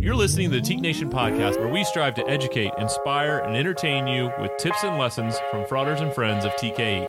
You're listening to the Teke Nation podcast, where we strive to educate, inspire, and entertain you with tips and lessons from fraters and friends of TKE.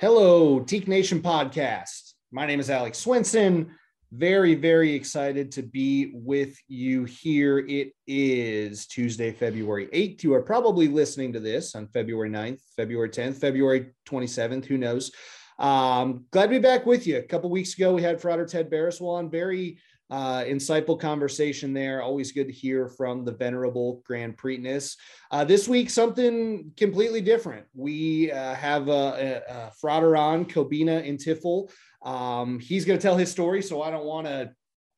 Hello, Teke Nation podcast. My name is Alex Swinson. Very, very excited to be with you here. It is Tuesday, February 8th. You are probably listening to this on February 9th, February 10th, February 27th. Who knows? Um, glad to be back with you. A couple weeks ago, we had Frater Ted on. Very uh, insightful conversation there. Always good to hear from the venerable Grand Prytanis. Uh, this week, something completely different. We uh, have a, a, a on, Kobina Intifel. Um, he's going to tell his story, so I don't want to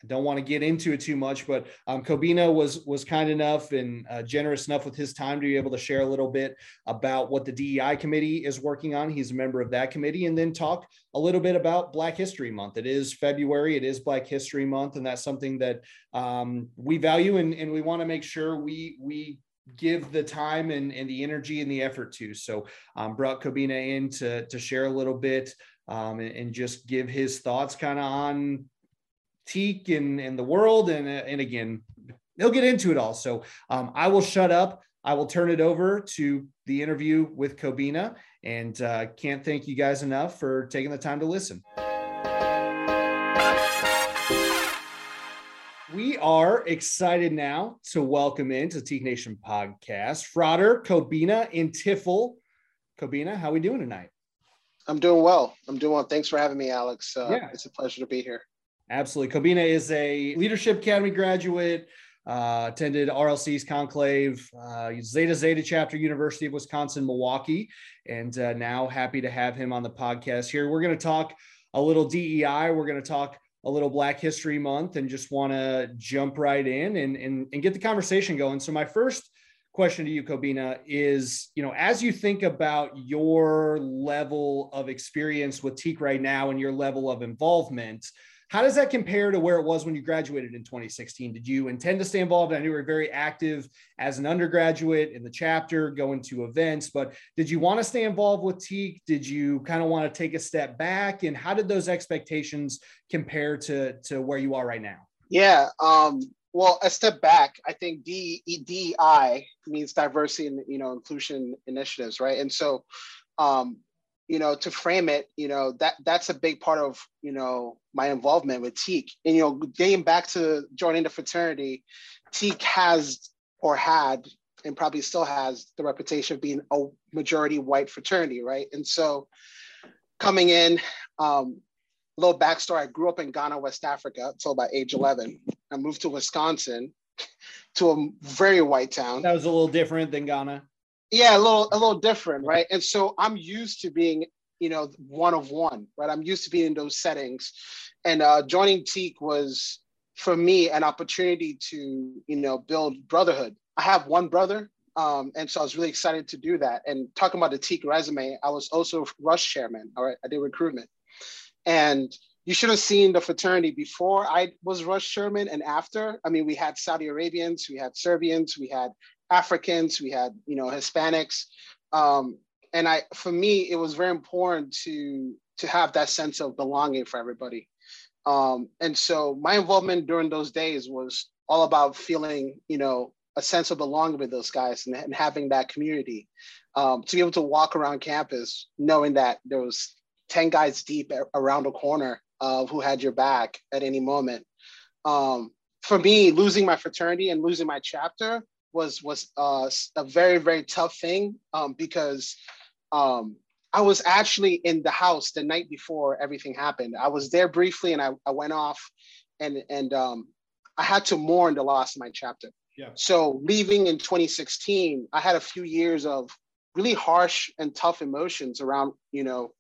don't want to get into it too much, but um, Kobina was was kind enough and uh, generous enough with his time to be able to share a little bit about what the DEI committee is working on. He's a member of that committee, and then talk a little bit about Black History Month. It is February, it is Black History Month, and that's something that um, we value and, and we want to make sure we we give the time and, and the energy and the effort to. So um, brought Kobina in to to share a little bit. Um, and, and just give his thoughts kind of on Teke and, and the world. And, and again, he'll get into it all. So um, I will shut up. I will turn it over to the interview with Kobina and uh, can't thank you guys enough for taking the time to listen. We are excited now to welcome into the Teke Nation podcast Frater, Kobina, and Tiffle. Kobina, how are we doing tonight? I'm doing well. I'm doing well. Thanks for having me, Alex. Uh, yeah. It's a pleasure to be here. Absolutely. Kobina is a Leadership Academy graduate, uh, attended RLC's conclave, uh, Zeta Zeta chapter, University of Wisconsin, Milwaukee, and uh, now happy to have him on the podcast here. We're going to talk a little DEI. We're going to talk a little Black History Month and just want to jump right in and, and, and get the conversation going. So, my first question to you, Kobina, is you know, as you think about your level of experience with Teke right now and your level of involvement, how does that compare to where it was when you graduated in 2016? Did you intend to stay involved? I knew you were very active as an undergraduate in the chapter, going to events, but did you want to stay involved with Teke? Did you kind of want to take a step back? And how did those expectations compare to, to where you are right now? Yeah. Um, well, a step back, I think D E D I means diversity and you know inclusion initiatives, right? And so, um, you know, to frame it, you know, that that's a big part of, you know, my involvement with Teke. And, you know, getting back to joining the fraternity, Teke has or had and probably still has the reputation of being a majority white fraternity, right? And so coming in, um, little backstory, I grew up in Ghana, West Africa until about age 11. I moved to Wisconsin to a very white town. That was a little different than Ghana yeah a little a little different right? And so i'm used to being you know one of one right? I'm used to being in those settings. And uh, joining Teke was for me an opportunity to you know build brotherhood. I have one brother um, and so i was really excited to do that. And talking about the Teke resume i was also rush chairman all right? I did recruitment. And you should have seen the fraternity before I was Rush Chairman and after. I mean, we had Saudi Arabians, we had Serbians, we had Africans, we had you know Hispanics, um, and I for me it was very important to to have that sense of belonging for everybody. Um, and so my involvement during those days was all about feeling you know a sense of belonging with those guys and, and having that community. Um, to be able to walk around campus knowing that there was 10 guys deep around a corner uh, who had your back at any moment. Um, for me losing my fraternity and losing my chapter was was uh, a very very tough thing um, because um, I was actually in the house the night before everything happened. I was there briefly and I, I went off and and um, I had to mourn the loss of my chapter. Yeah. So leaving in 2016, I had a few years of really harsh and tough emotions around you know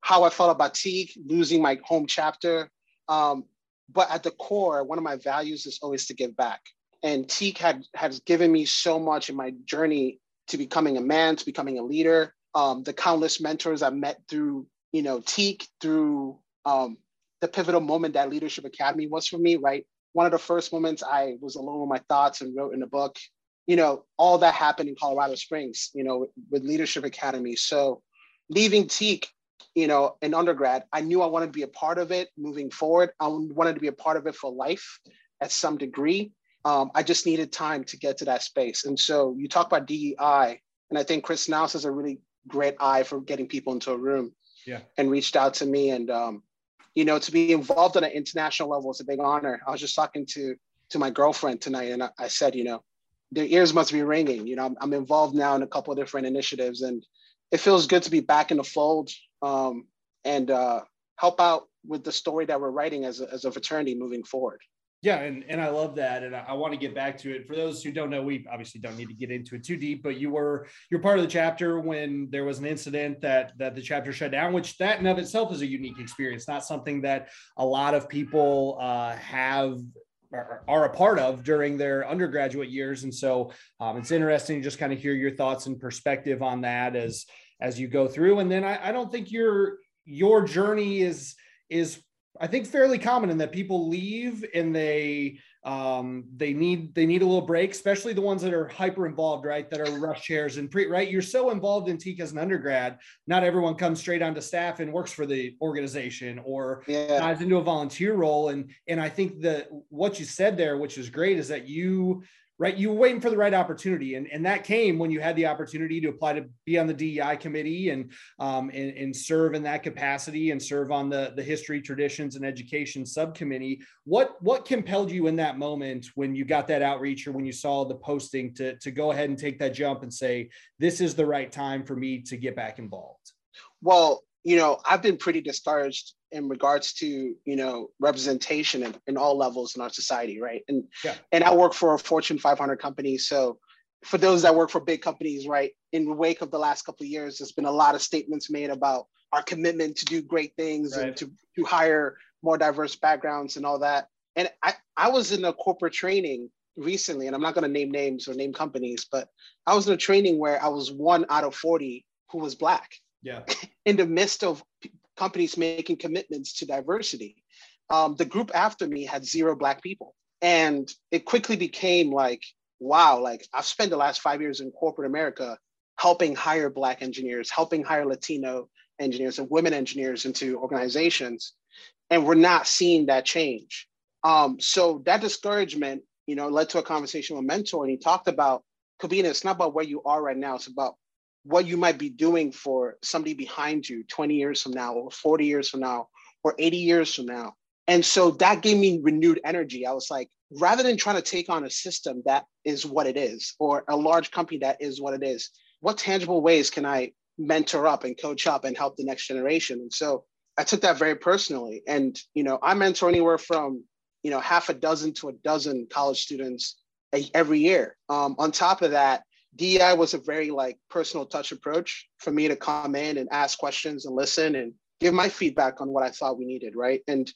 how I felt about Teke, losing my home chapter. Um, but at the core, one of my values is always to give back and Teke had has given me so much in my journey to becoming a man, to becoming a leader. Um, the countless mentors I met through, you know, Teke, through um, the pivotal moment that Leadership Academy was for me, right? One of the first moments I was alone with my thoughts and wrote in a book. you know, all that happened in Colorado Springs, you know, with Leadership Academy. So leaving Teke, you know, in undergrad, I knew I wanted to be a part of it moving forward. I wanted to be a part of it for life at some degree. Um, I just needed time to get to that space. And so you talk about DEI, and I think Chris Knaus has a really great eye for getting people into a room. Yeah. And reached out to me, and um, you know, to be involved on an international level is a big honor. I was just talking to to my girlfriend tonight, and I, I said, you know, their ears must be ringing. You know, I'm, I'm, involved now in a couple of different initiatives, and it feels good to be back in the fold um, and uh, help out with the story that we're writing as a, as a fraternity moving forward. Yeah, and, and I love that, and I, I, want to get back to it. For those who don't know, we obviously don't need to get into it too deep, but you were you're part of the chapter when there was an incident that that the chapter shut down, which that in of itself is a unique experience, not something that a lot of people uh, have are, a part of during their undergraduate years, and so um, it's interesting to just kind of hear your thoughts and perspective on that as as you go through. And then I, I don't think your your journey is is I think fairly common in that people leave and they um, they need they need a little break, especially the ones that are hyper involved, right? That are rush chairs and pre right. You're so involved in Teke as an undergrad. Not everyone comes straight onto staff and works for the organization or yeah. dives into a volunteer role. And and I think that what you said there, which is great, is that you right? You were waiting for the right opportunity, and, and that came when you had the opportunity to apply to be on the DEI committee and um, and, and serve in that capacity and serve on the the history, traditions, and education subcommittee. What what compelled you in that moment when you got that outreach or when you saw the posting to to go ahead and take that jump and say this is the right time for me to get back involved? Well, you know, I've been pretty discouraged in regards to you know representation in, in all levels in our society right? And yeah. and i work for a fortune 500 company. So for those that work for big companies right in the wake of the last couple of years there's been a lot of statements made about our commitment to do great things right. and to, to hire more diverse backgrounds and all that. And i i was in a corporate training recently and i'm not going to name names or name companies but i was in a training where i was one out of 40 who was black. Yeah. In the midst of companies making commitments to diversity. Um, the group after me had zero Black people. And it quickly became like, wow, like I've spent the last five years in corporate America helping hire Black engineers, helping hire Latino engineers and women engineers into organizations. And we're not seeing that change. Um, so that discouragement, you know, led to a conversation with a mentor, and he talked about Kobina, it's not about where you are right now, it's about what you might be doing for somebody behind you 20 years from now or 40 years from now or 80 years from now. And so that gave me renewed energy. I was like rather than trying to take on a system that is what it is or a large company that is what it is what tangible ways can i mentor up and coach up and help the next generation? And so i took that very personally. And you know i mentor anywhere from you know half a dozen to a dozen college students every year. Um, on top of that DEI was a very like personal touch approach for me to come in and ask questions and listen and give my feedback on what I thought we needed, right? And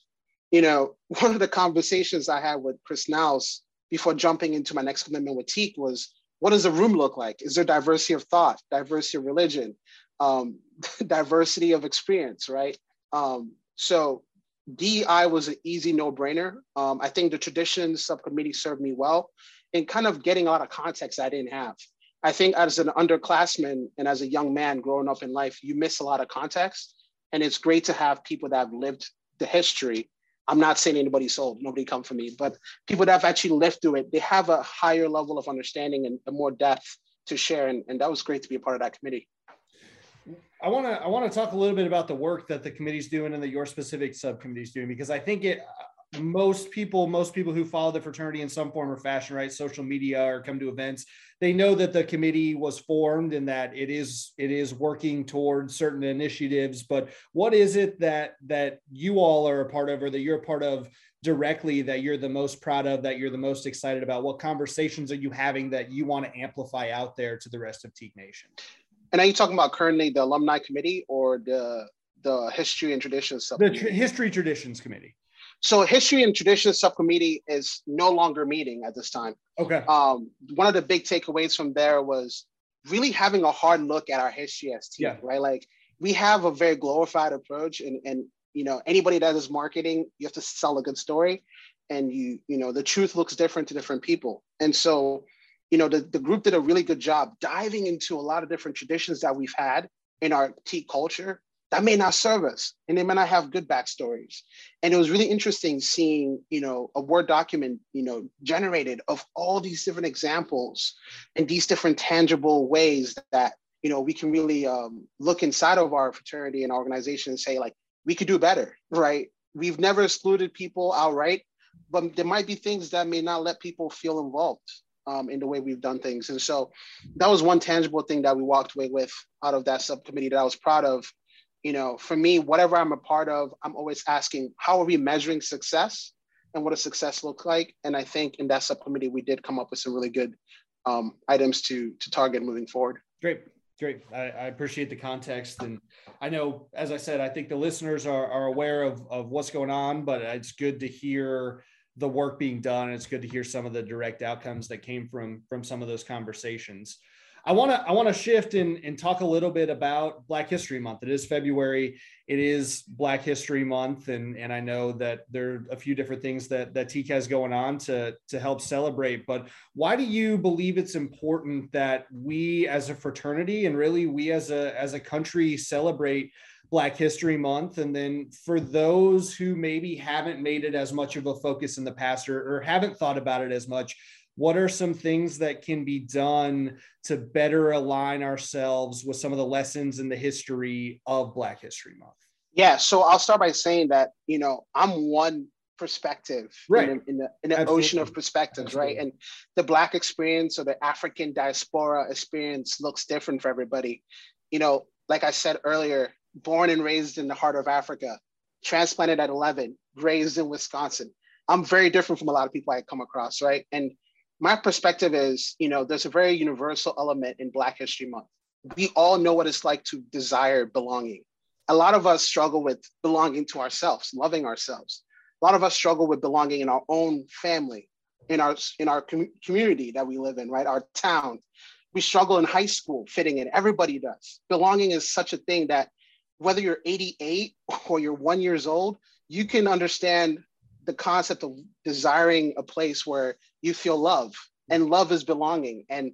you know, one of the conversations I had with Chris Knaus before jumping into my next commitment with Teke was, what does the room look like? Is there diversity of thought, diversity of religion, um, diversity of experience, right? Um, so DEI was an easy no-brainer. Um, I think the traditions subcommittee served me well in kind of getting a lot of context I didn't have. I think as an underclassman and as a young man growing up in life, you miss a lot of context. And it's great to have people that have lived the history. I'm not saying anybody's old, nobody come for me, but people that have actually lived through it, they have a higher level of understanding and a more depth to share. And, and that was great to be a part of that committee. I want to I want to talk a little bit about the work that the committee's doing and that your specific subcommittee's doing because I think it most people most people who follow the fraternity in some form or fashion right social media or come to events they know that the committee was formed and that it is it is working towards certain initiatives. But what is it that that you all are a part of or that you're a part of directly that you're the most proud of that you're the most excited about? What conversations are you having that you want to amplify out there to the rest of Teke Nation? And are you talking about currently the alumni committee or the the history and traditions the tr- history traditions committee so history and tradition subcommittee is no longer meeting at this time. Okay. Um, one of the big takeaways from there was really having a hard look at our history as team, yeah. right? Like we have a very glorified approach and, and, you know, anybody that is marketing, you have to sell a good story and you, you know, the truth looks different to different people. And so you know, the, the group did a really good job diving into a lot of different traditions that we've had in our tea culture that may not serve us and they may not have good backstories. And it was really interesting seeing, you know, a Word document, you know, generated of all these different examples and these different tangible ways that, you know, we can really um, look inside of our fraternity and organization and say, like, we could do better, right? We've never excluded people outright, but there might be things that may not let people feel involved um, in the way we've done things. And so that was one tangible thing that we walked away with out of that subcommittee that I was proud of. You know, for me, whatever I'm a part of, I'm always asking, how are we measuring success and what does success look like? And I think in that subcommittee, we did come up with some really good um, items to, to target moving forward. Great. Great. I, I, appreciate the context. And I know, as I said, I think the listeners are, are aware of, of what's going on, but it's good to hear the work being done. It's good to hear some of the direct outcomes that came from from some of those conversations. I want to I want to shift and, and talk a little bit about Black History Month. It is February. It is Black History Month, and and I know that there are a few different things that that TK has going on to to help celebrate. But why do you believe it's important that we as a fraternity and really we as a as a country celebrate Black History Month. And then for those who maybe haven't made it as much of a focus in the past or, or, haven't thought about it as much, what are some things that can be done to better align ourselves with some of the lessons in the history of Black History Month? Yeah, so I'll start by saying that, you know, I'm one perspective right. in, the, in an ocean of perspectives, Absolutely. right? And the Black experience or the African diaspora experience looks different for everybody. You know, like I said earlier, born and raised in the heart of Africa, transplanted at 11, raised in Wisconsin. I'm very different from a lot of people I come across, right? And my perspective is, you know, there's a very universal element in Black History Month. We all know what it's like to desire belonging. A lot of us struggle with belonging to ourselves, loving ourselves. A lot of us struggle with belonging in our own family, in our in our com- community that we live in, right? Our town. We struggle in high school fitting in. Everybody does. Belonging is such a thing that whether you're 88 or you're one years old, you can understand the concept of desiring a place where you feel love and love is belonging and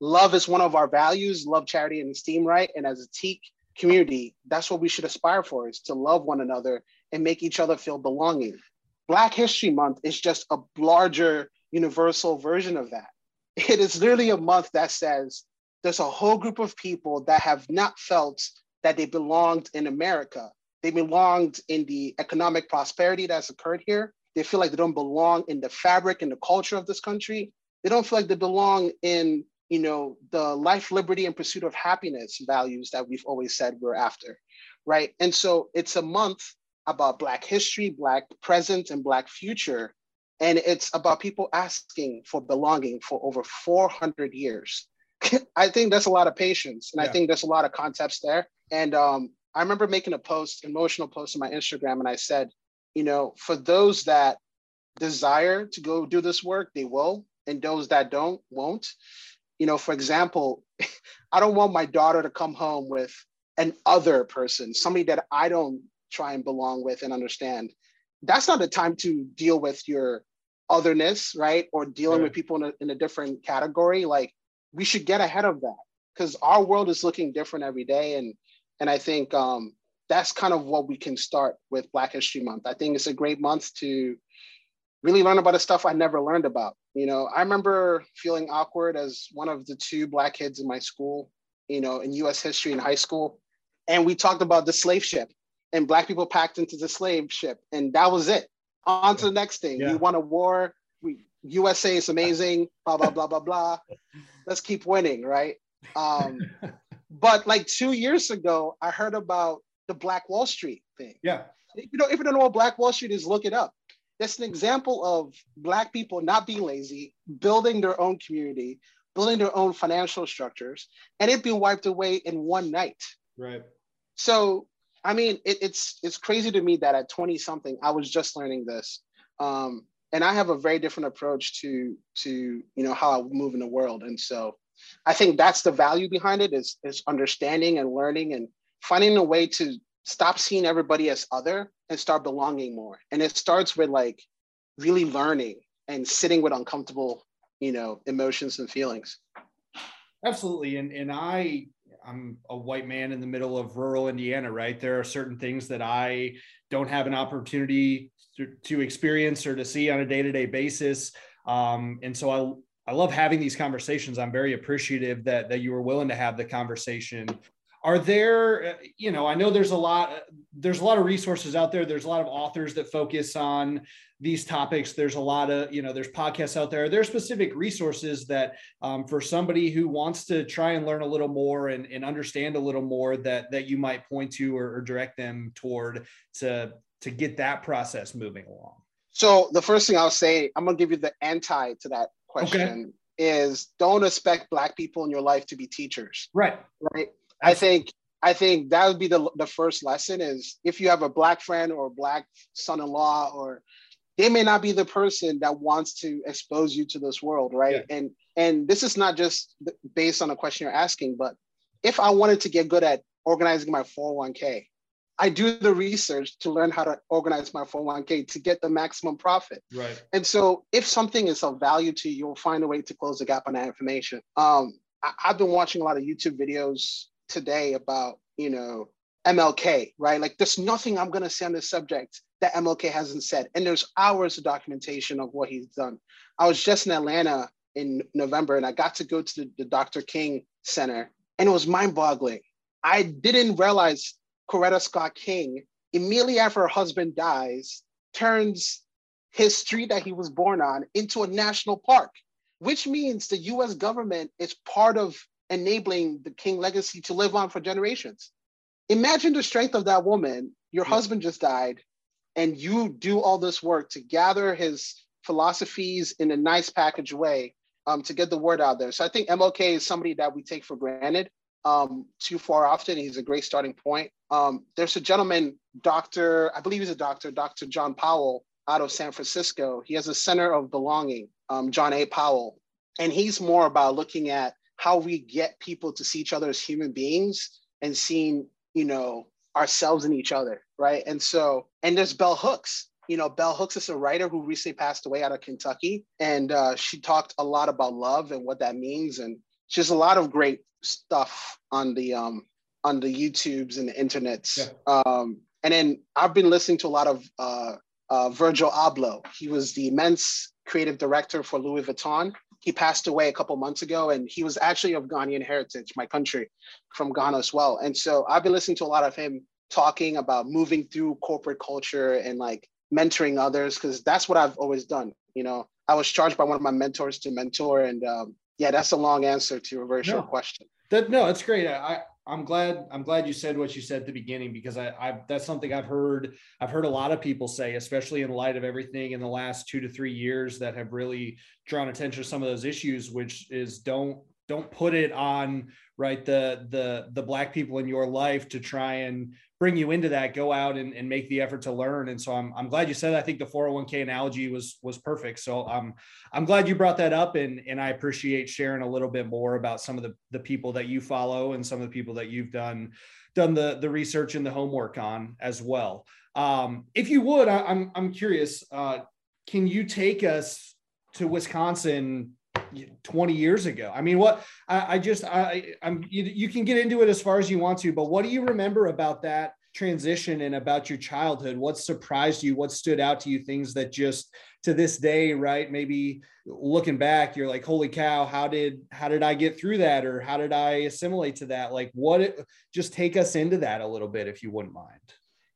love is one of our values love charity and esteem right and as a Teke community that's what we should aspire for is to love one another and make each other feel belonging black history month is just a larger universal version of that it is literally a month that says there's a whole group of people that have not felt that they belonged in America. They belonged in the economic prosperity that's occurred here. They feel like they don't belong in the fabric and the culture of this country. They don't feel like they belong in, you know, the life, liberty, and pursuit of happiness values that we've always said we're after, right? And so it's a month about Black history, Black present, and Black future. And it's about people asking for belonging for over 400 years. I think that's a lot of patience. And yeah. I think there's a lot of concepts there. And um, I remember making a post, emotional post on my Instagram, and I said, you know, for those that desire to go do this work, they will, and those that don't won't. You know, for example, I don't want my daughter to come home with an other person, somebody that I don't try and belong with and understand. That's not the time to deal with your otherness, right? Or dealing right. with people in a, in a different category. Like we should get ahead of that because our world is looking different every day. And and I think um, that's kind of what we can start with Black History Month. I think it's a great month to really learn about the stuff I never learned about. You know, I remember feeling awkward as one of the two Black kids in my school, you know, in US history in high school. And we talked about the slave ship and Black people packed into the slave ship. And that was it. On to the next thing. Yeah. We won a war. We, USA is amazing, blah, blah, blah, blah, blah. Let's keep winning, right? Um, but like two years ago, I heard about the Black Wall Street thing. Yeah. If you don't, if you don't know what Black Wall Street is, look it up. That's an example of Black people not being lazy, building their own community, building their own financial structures, and it being wiped away in one night. Right. So, I mean, it, it's it's crazy to me that at 20 something, I was just learning this. Um, and I have a very different approach to to you know how I move in the world. And so I think that's the value behind it is, is understanding and learning and finding a way to stop seeing everybody as other and start belonging more. And it starts with like really learning and sitting with uncomfortable you know emotions and feelings. Absolutely. And and i i'm a white man in the middle of rural indiana right? There are certain things that i don't have an opportunity to, to experience or to see on a day-to-day basis. Um, and so i I love having these conversations. I'm very appreciative that that you were willing to have the conversation are there you know i know there's a lot there's a lot of resources out there. There's a lot of authors that focus on these topics. There's a lot of you know there's podcasts out there. There's specific resources that um, for somebody who wants to try and learn a little more and, and understand a little more that that you might point to or, or direct them toward to to get that process moving along? So the first thing i'll say i'm going to give you the anti to that question okay. is don't expect black people in your life to be teachers. Right. Right I think I think that would be the the first lesson is if you have a black friend or a black son-in-law or they may not be the person that wants to expose you to this world, right? Yeah. And and this is not just based on a question you're asking, but if I wanted to get good at organizing my 401k, I do the research to learn how to organize my 401k to get the maximum profit. Right. And so if something is of value to you, you'll find a way to close the gap on that information. Um, I, have been watching a lot of YouTube videos today about, you know, MLK, right? Like there's nothing I'm gonna say on this subject that MLK hasn't said. And there's hours of documentation of what he's done. I was just in Atlanta in November and I got to go to the, the Dr. King Center and it was mind-boggling. I didn't realize Coretta Scott King, immediately after her husband dies, turns his street that he was born on into a national park, which means the US government is part of enabling the King legacy to live on for generations. Imagine the strength of that woman. Your yeah. husband just died, and you do all this work to gather his philosophies in a nice package way um, to get the word out there. So I think MLK is somebody that we take for granted um, too far often. He's a great starting point. Um, there's a gentleman, Dr. I believe he's a doctor, Dr. John Powell out of San Francisco. He has a center of belonging, um, John A. Powell. And he's more about looking at how we get people to see each other as human beings and seeing, you know, ourselves in each other, right? And so, and there's Bell Hooks. You know, Bell Hooks is a writer who recently passed away out of Kentucky, and uh, she talked a lot about love and what that means, and she has a lot of great stuff on the um, on the YouTubes and the internets. Yeah. Um, and then I've been listening to a lot of uh, uh, Virgil Abloh. He was the immense creative director for Louis Vuitton he passed away a couple months ago, and he was actually of Ghanaian heritage, my country, from Ghana as well. And so I've been listening to a lot of him talking about moving through corporate culture and like mentoring others because that's what I've always done. You know, I was charged by one of my mentors to mentor, and um, yeah, that's a long answer to reverse no, your question. That no, it's great. I I'm glad I'm glad you said what you said at the beginning because I, I that's something I've heard I've heard a lot of people say, especially in light of everything in the last two to three years that have really drawn attention to some of those issues, which is don't don't put it on right the the the black people in your life to try and bring you into that go out and, and make the effort to learn. And so I'm, I'm glad you said that. i think the 401k analogy was was perfect. So um, i'm glad you brought that up and and i appreciate sharing a little bit more about some of the the people that you follow and some of the people that you've done done the the research and the homework on as well. Um, if you would I, am I'm, I'm curious uh, can you take us to wisconsin 20 years ago. I mean, what I, I just I I'm you, you can get into it as far as you want to, but what do you remember about that transition and about your childhood? What surprised you? What stood out to you? Things that just to this day, right? Maybe looking back, you're like, holy cow, how did how did I get through that? Or how did I assimilate to that? Like what it, just take us into that a little bit if you wouldn't mind.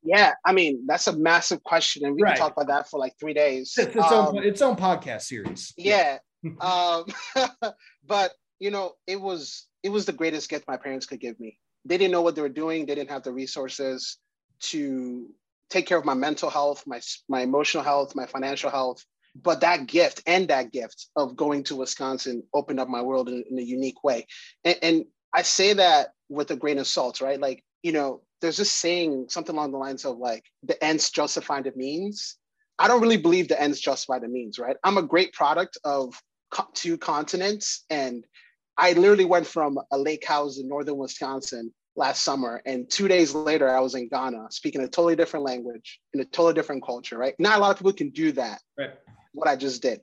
Yeah, I mean that's a massive question, and we right. can talk about that for like three days. It's its, um, own, its own podcast series. Yeah, um, but you know, it was it was the greatest gift my parents could give me. They didn't know what they were doing. They didn't have the resources to take care of my mental health, my my emotional health, my financial health. But that gift and that gift of going to Wisconsin opened up my world in, in a unique way. And, and I say that with a grain of salt, right? Like, you know, there's this saying something along the lines of like the ends justify the means. I don't really believe the ends justify the means, right? I'm a great product of two continents. And I literally went from a lake house in northern Wisconsin last summer, and two days later, I was in Ghana speaking a totally different language in a totally different culture, right? Not a lot of people can do that, right. what I just did.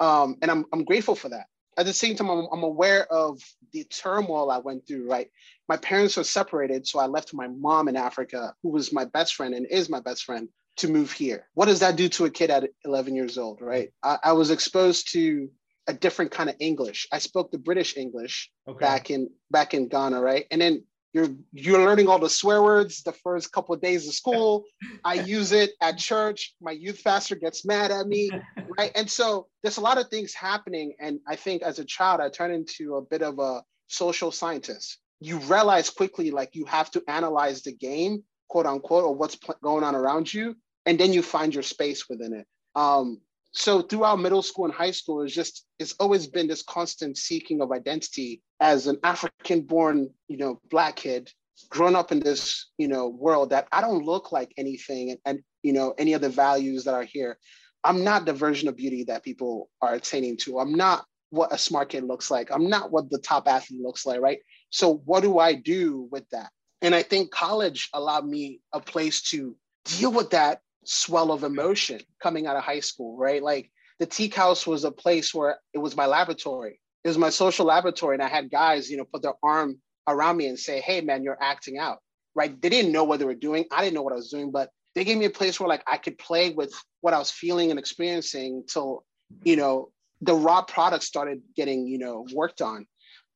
Um, and I'm, I'm grateful for that. At the same time, I'm, I'm aware of the turmoil I went through, right? My parents were separated, so I left my mom in Africa, who was my best friend and is my best friend, to move here. What does that do to a kid at 11 years old, right? I, I was exposed to a different kind of English. I spoke the British English okay. back in back in Ghana, right? And then you're you're learning all the swear words the first couple of days of school. I use it at church. My youth pastor gets mad at me, right? And so there's a lot of things happening. And I think as a child, I turned into a bit of a social scientist. You realize quickly, like you have to analyze the game, quote unquote, or what's going on around you, and then you find your space within it. Um, so throughout middle school and high school it's just it's always been this constant seeking of identity. As an african born you know black kid grown up in this you know world that i don't look like anything and, and you know any of the values that are here i'm not the version of beauty that people are attaining to. I'm not what a smart kid looks like. I'm not what the top athlete looks like right? So what do i do with that? And i think college allowed me a place to deal with that swell of emotion coming out of high school, right? Like the Teke House was a place where it was my laboratory. It was my social laboratory. And I had guys, you know, put their arm around me and say, hey, man, you're acting out, right? They didn't know what they were doing. I didn't know what I was doing, but they gave me a place where like I could play with what I was feeling and experiencing till, you know, the raw product started getting, you know, worked on.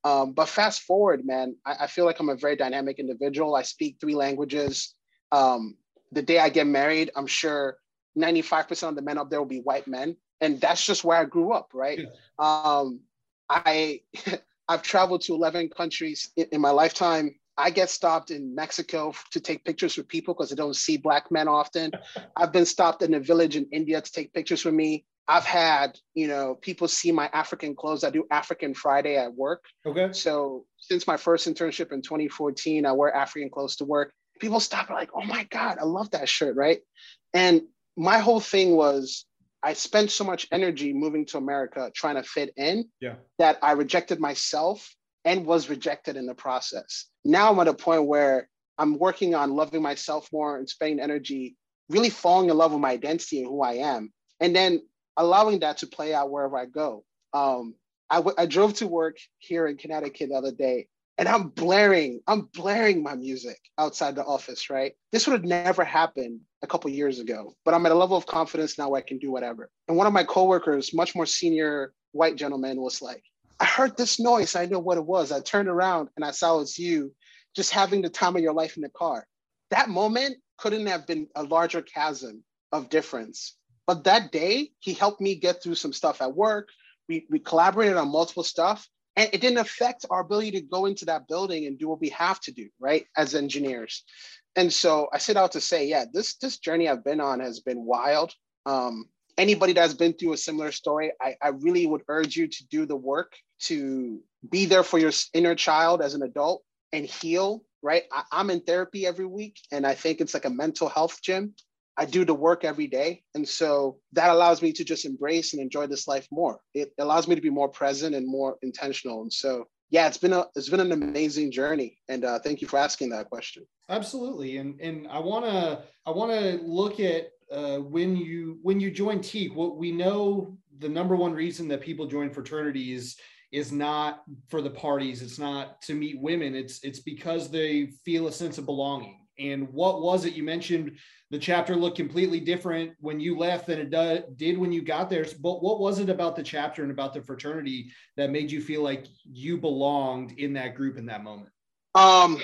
Um, but fast forward, man, I, I, feel like I'm a very dynamic individual. I speak three languages. Um, the day I get married, I'm sure 95% of the men up there will be white men. And that's just where I grew up, right? Yeah. Um, I I've traveled to 11 countries in, in my lifetime. I get stopped in Mexico to take pictures with people because I don't see black men often. I've been stopped in a village in India to take pictures with me. I've had, you know, people see my African clothes. I do African Friday at work. Okay. So since my first internship in 2014, I wear African clothes to work people stop like, oh my God, I love that shirt, right? And my whole thing was I spent so much energy moving to America trying to fit in yeah. that I rejected myself and was rejected in the process. Now I'm at a point where I'm working on loving myself more and spending energy, really falling in love with my identity and who I am, and then allowing that to play out wherever I go. Um, I, w- I drove to work here in Connecticut the other day, and I'm blaring, I'm blaring my music outside the office, right? This would have never happened a couple years ago, but I'm at a level of confidence now where I can do whatever. And one of my coworkers, much more senior white gentleman, was like, I heard this noise. I know what it was. I turned around and I saw it's you just having the time of your life in the car. That moment couldn't have been a larger chasm of difference. But that day, he helped me get through some stuff at work. We, we collaborated on multiple stuff and it didn't affect our ability to go into that building and do what we have to do right as engineers. And so i set out to say yeah this this journey i've been on has been wild. Um, anybody that's been through a similar story I, I really would urge you to do the work to be there for your inner child as an adult and heal right? I, i'm in therapy every week and i think it's like a mental health gym I do the work every day. And so that allows me to just embrace and enjoy this life more. It allows me to be more present and more intentional. And so yeah, it's been a it's been an amazing journey. And uh, thank you for asking that question. Absolutely. And and I wanna I wanna look at uh, when you when you join Teke, what we know the number one reason that people join fraternities is not for the parties, it's not to meet women, it's it's because they feel a sense of belonging. And what was it you mentioned the chapter looked completely different when you left than it did when you got there. But what was it about the chapter and about the fraternity that made you feel like you belonged in that group in that moment? Um,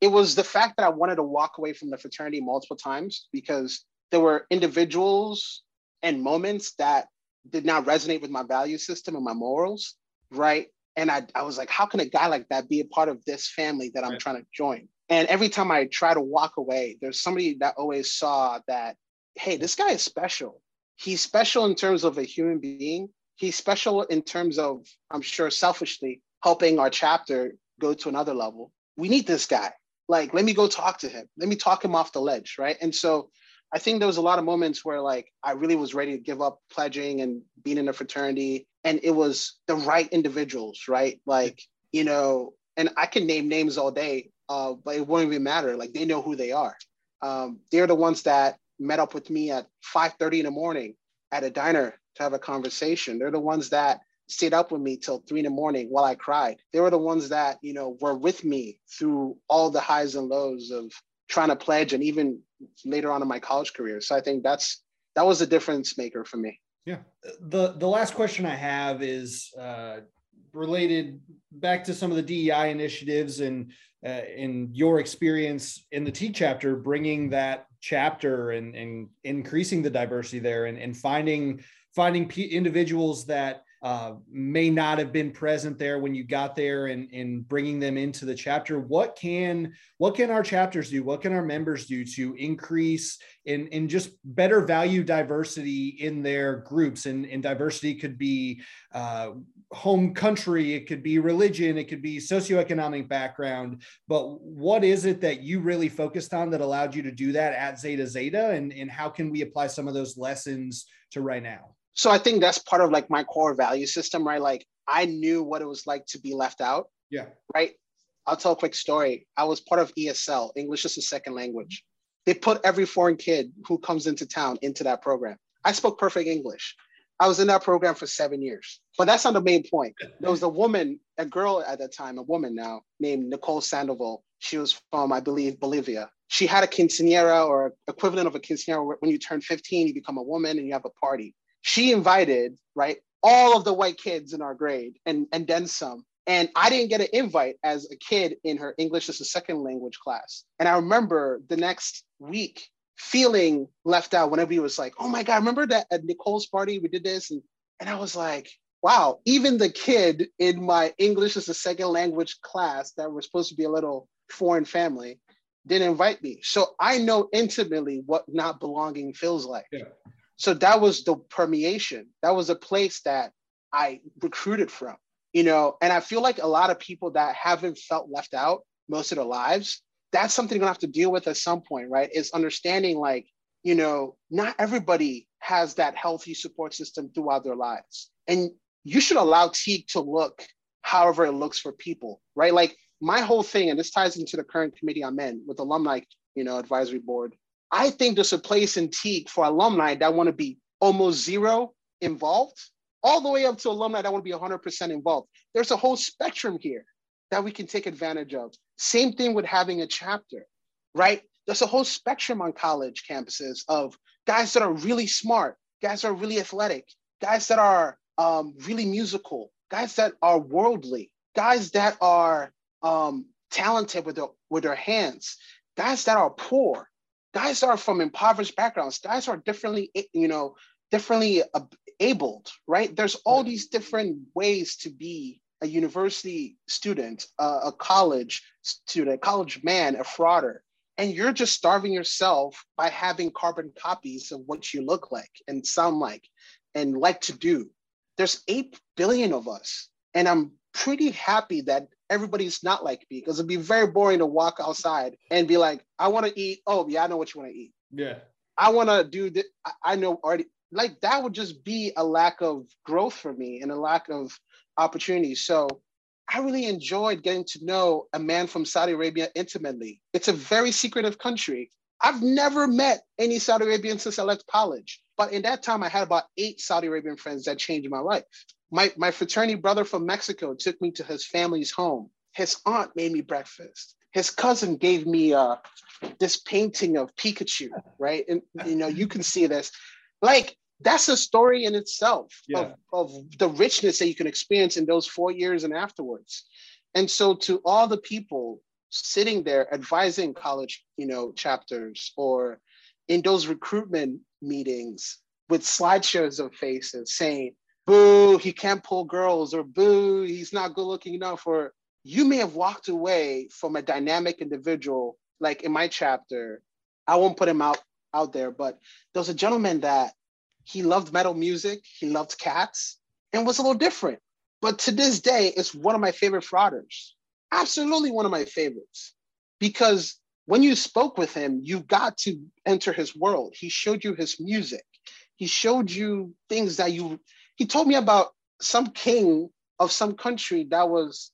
it was the fact that I wanted to walk away from the fraternity multiple times because there were individuals and moments that did not resonate with my value system and my morals, right? And I, I was like, how can a guy like that be a part of this family that I'm right. trying to join? And every time I try to walk away, there's somebody that always saw that, hey, this guy is special. He's special in terms of a human being. He's special in terms of, I'm sure, selfishly helping our chapter go to another level. We need this guy. Like, let me go talk to him. Let me talk him off the ledge. Right. And so I think there was a lot of moments where like I really was ready to give up pledging and being in a fraternity. And it was the right individuals, right? Like, you know, and I can name names all day uh, but it wouldn't even matter. Like they know who they are. Um, they're the ones that met up with me at 5:30 in the morning at a diner to have a conversation. They're the ones that stayed up with me till three in the morning while I cried. They were the ones that, you know, were with me through all the highs and lows of trying to pledge and even later on in my college career. So I think that's that was a difference maker for me. Yeah. The the last question I have is uh, related back to some of the DEI initiatives and uh, in your experience in the T chapter, bringing that chapter and, and increasing the diversity there and, and finding finding p- individuals that uh, may not have been present there when you got there and, and bringing them into the chapter. What can what can our chapters do? What can our members do to increase and, and just better value diversity in their groups? And, and diversity could be uh, home country it could be religion it could be socioeconomic background. But what is it that you really focused on that allowed you to do that at zeta zeta? And, and how can we apply some of those lessons to right now so I think that's part of like my core value system, right? Like I knew what it was like to be left out. Yeah. Right. I'll tell a quick story. I was part of ESL, English as a second language. They put every foreign kid who comes into town into that program. I spoke perfect English. I was in that program for seven years. But that's not the main point. There was a woman, a girl at that time, a woman now named Nicole Sandoval. She was from, I believe, Bolivia. She had a quinceanera or equivalent of a quinceanera. When you turn 15, you become a woman and you have a party she invited right all of the white kids in our grade and and then some. And i didn't get an invite as a kid in her english as a second language class. And i remember the next week feeling left out whenever he was like oh my god remember that at nicole's party we did this? And, and i was like wow even the kid in my english as a second language class that was supposed to be a little foreign family didn't invite me. So i know intimately what not belonging feels like. Yeah so that was the permeation. That was a place that i recruited from you know and i feel like a lot of people that haven't felt left out most of their lives that's something you're gonna have to deal with at some point right? Is understanding like you know not everybody has that healthy support system throughout their lives. And you should allow Teke to look however it looks for people right? Like my whole thing and this ties into the current committee i'm in with alumni you know advisory board I think there's a place in Teke for alumni that want to be almost zero involved, all the way up to alumni that want to be 100% involved. There's a whole spectrum here that we can take advantage of. Same thing with having a chapter, right? There's a whole spectrum on college campuses of guys that are really smart, guys that are really athletic, guys that are um, really musical, guys that are worldly, guys that are um, talented with their, with their hands, guys that are poor, guys are from impoverished backgrounds. Guys are differently you know differently abled right? There's all these different ways to be a university student uh, a college student college man a frater. And you're just starving yourself by having carbon copies of what you look like and sound like and like to do. There's 8 billion of us. And i'm pretty happy that everybody's not like me because it'd be very boring to walk outside and be like, I want to eat. Oh, yeah, I know what you want to eat. Yeah. I want to do this. I know already. Like that would just be a lack of growth for me and a lack of opportunity. So I really enjoyed getting to know a man from Saudi Arabia intimately. It's a very secretive country. I've never met any Saudi Arabian since I left college. But in that time, I had about eight Saudi Arabian friends that changed my life. My, my fraternity brother from Mexico took me to his family's home. His aunt made me breakfast. His cousin gave me uh, this painting of Pikachu, right? And you know, you can see this. Like that's a story in itself yeah. of, of the richness that you can experience in those four years and afterwards. And so to all the people sitting there advising college, you know, chapters or in those recruitment meetings with slideshows of faces saying, boo, he can't pull girls, or boo, he's not good looking enough, or you may have walked away from a dynamic individual, like in my chapter. I won't put him out out there, but there was a gentleman that he loved metal music, he loved cats, and was a little different. But to this day, it's one of my favorite fraters. Absolutely one of my favorites. Because when you spoke with him, you got to enter his world. He showed you his music. He showed you things that you he told me about some king of some country that was,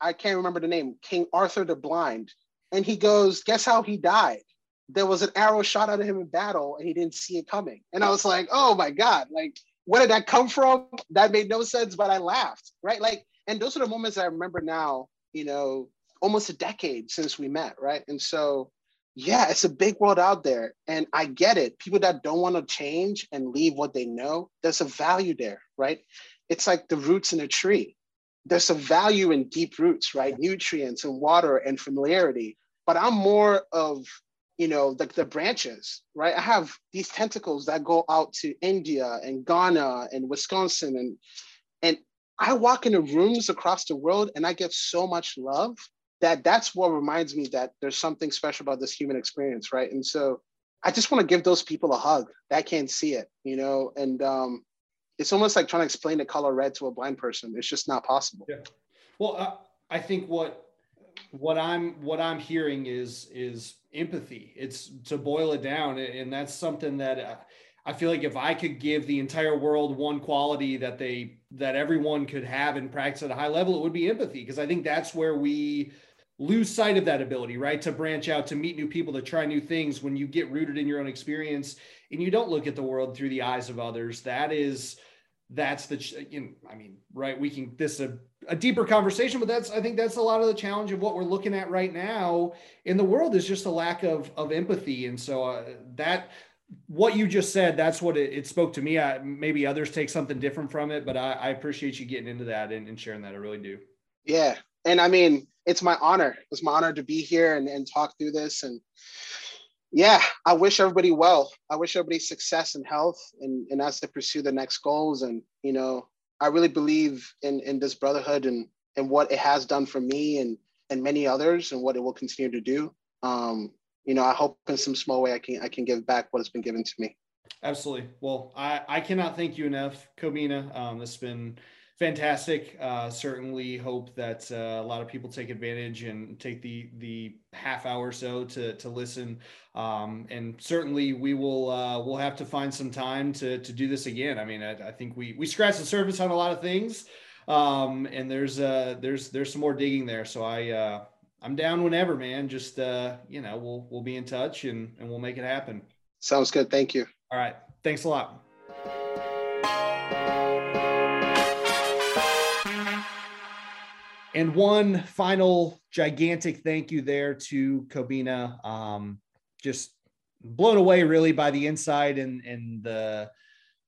I can't remember the name, King Arthur the Blind. And he goes, Guess how he died? There was an arrow shot at him in battle and he didn't see it coming. And I was like, Oh my God, like where did that come from? That made no sense, but I laughed, right? Like, and those are the moments I remember now, you know, almost a decade since we met, right? And so, yeah, it's a big world out there. And I get it. People that don't want to change and leave what they know, there's a value there, right? It's like the roots in a tree. There's a value in deep roots, right? Nutrients and water and familiarity. But I'm more of you know the, the branches right i have these tentacles that go out to india and ghana and wisconsin and and i walk into rooms across the world and i get so much love that that's what reminds me that there's something special about this human experience right? And so i just want to give those people a hug that can't see it you know? And um it's almost like trying to explain the color red to a blind person. It's just not possible. Yeah. Well uh, i think what what i'm what i'm hearing is is empathy. It's to boil it down, and that's something that uh, I feel like if I could give the entire world one quality that they that everyone could have and practice at a high level, it would be empathy. Because I think that's where we lose sight of that ability, right? To branch out, to meet new people, to try new things. When you get rooted in your own experience and you don't look at the world through the eyes of others, that is that's the you know, I mean, right? We can this is a a deeper conversation, but that's I think that's a lot of the challenge of what we're looking at right now in the world is just a lack of of empathy, and so uh, that what you just said that's what it, it spoke to me. I, maybe others take something different from it, but I, I appreciate you getting into that and, and, sharing that. I really do. Yeah, and I mean it's my honor. It's my honor to be here and, and talk through this and. Yeah, I wish everybody well. I wish everybody success and health and, and as they pursue the next goals. And, you know, I really believe in in this brotherhood and and what it has done for me and and many others and what it will continue to do. Um, you know, I hope in some small way I can I can give back what has been given to me. Absolutely. Well, I I cannot thank you enough, Kobina. Um, has been fantastic. Uh, certainly hope that uh, a lot of people take advantage and take the the half hour or so to to listen. Um, and certainly we will uh, we'll have to find some time to to do this again. I mean, I, I think we we scratched the surface on a lot of things, um, and there's uh, there's there's some more digging there. So I. I'm down whenever, man. Just uh, you know, we'll we'll be in touch and and we'll make it happen. Sounds good. Thank you. All right. Thanks a lot. And one final gigantic thank you there to Kobina. Um, just blown away really by the insight and, and the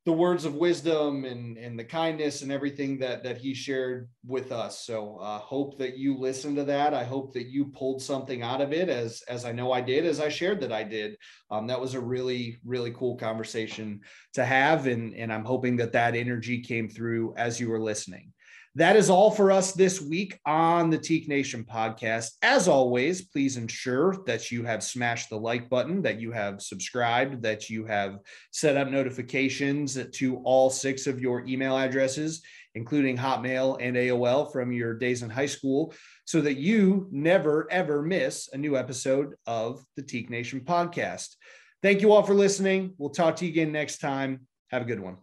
the words of wisdom and, and the kindness and everything that that he shared with us. So uh, hope that you listened to that. I hope that you pulled something out of it, as as I know I did, as I shared that I did. Um, that was a really really cool conversation to have, and and I'm hoping that that energy came through as you were listening. That is all for us this week on the Teke Nation podcast. As always, please ensure that you have smashed the like button, that you have subscribed, that you have set up notifications to all six of your email addresses, including Hotmail and AOL from your days in high school, so that you never, ever miss a new episode of the Teke Nation podcast. Thank you all for listening. We'll talk to you again next time. Have a good one.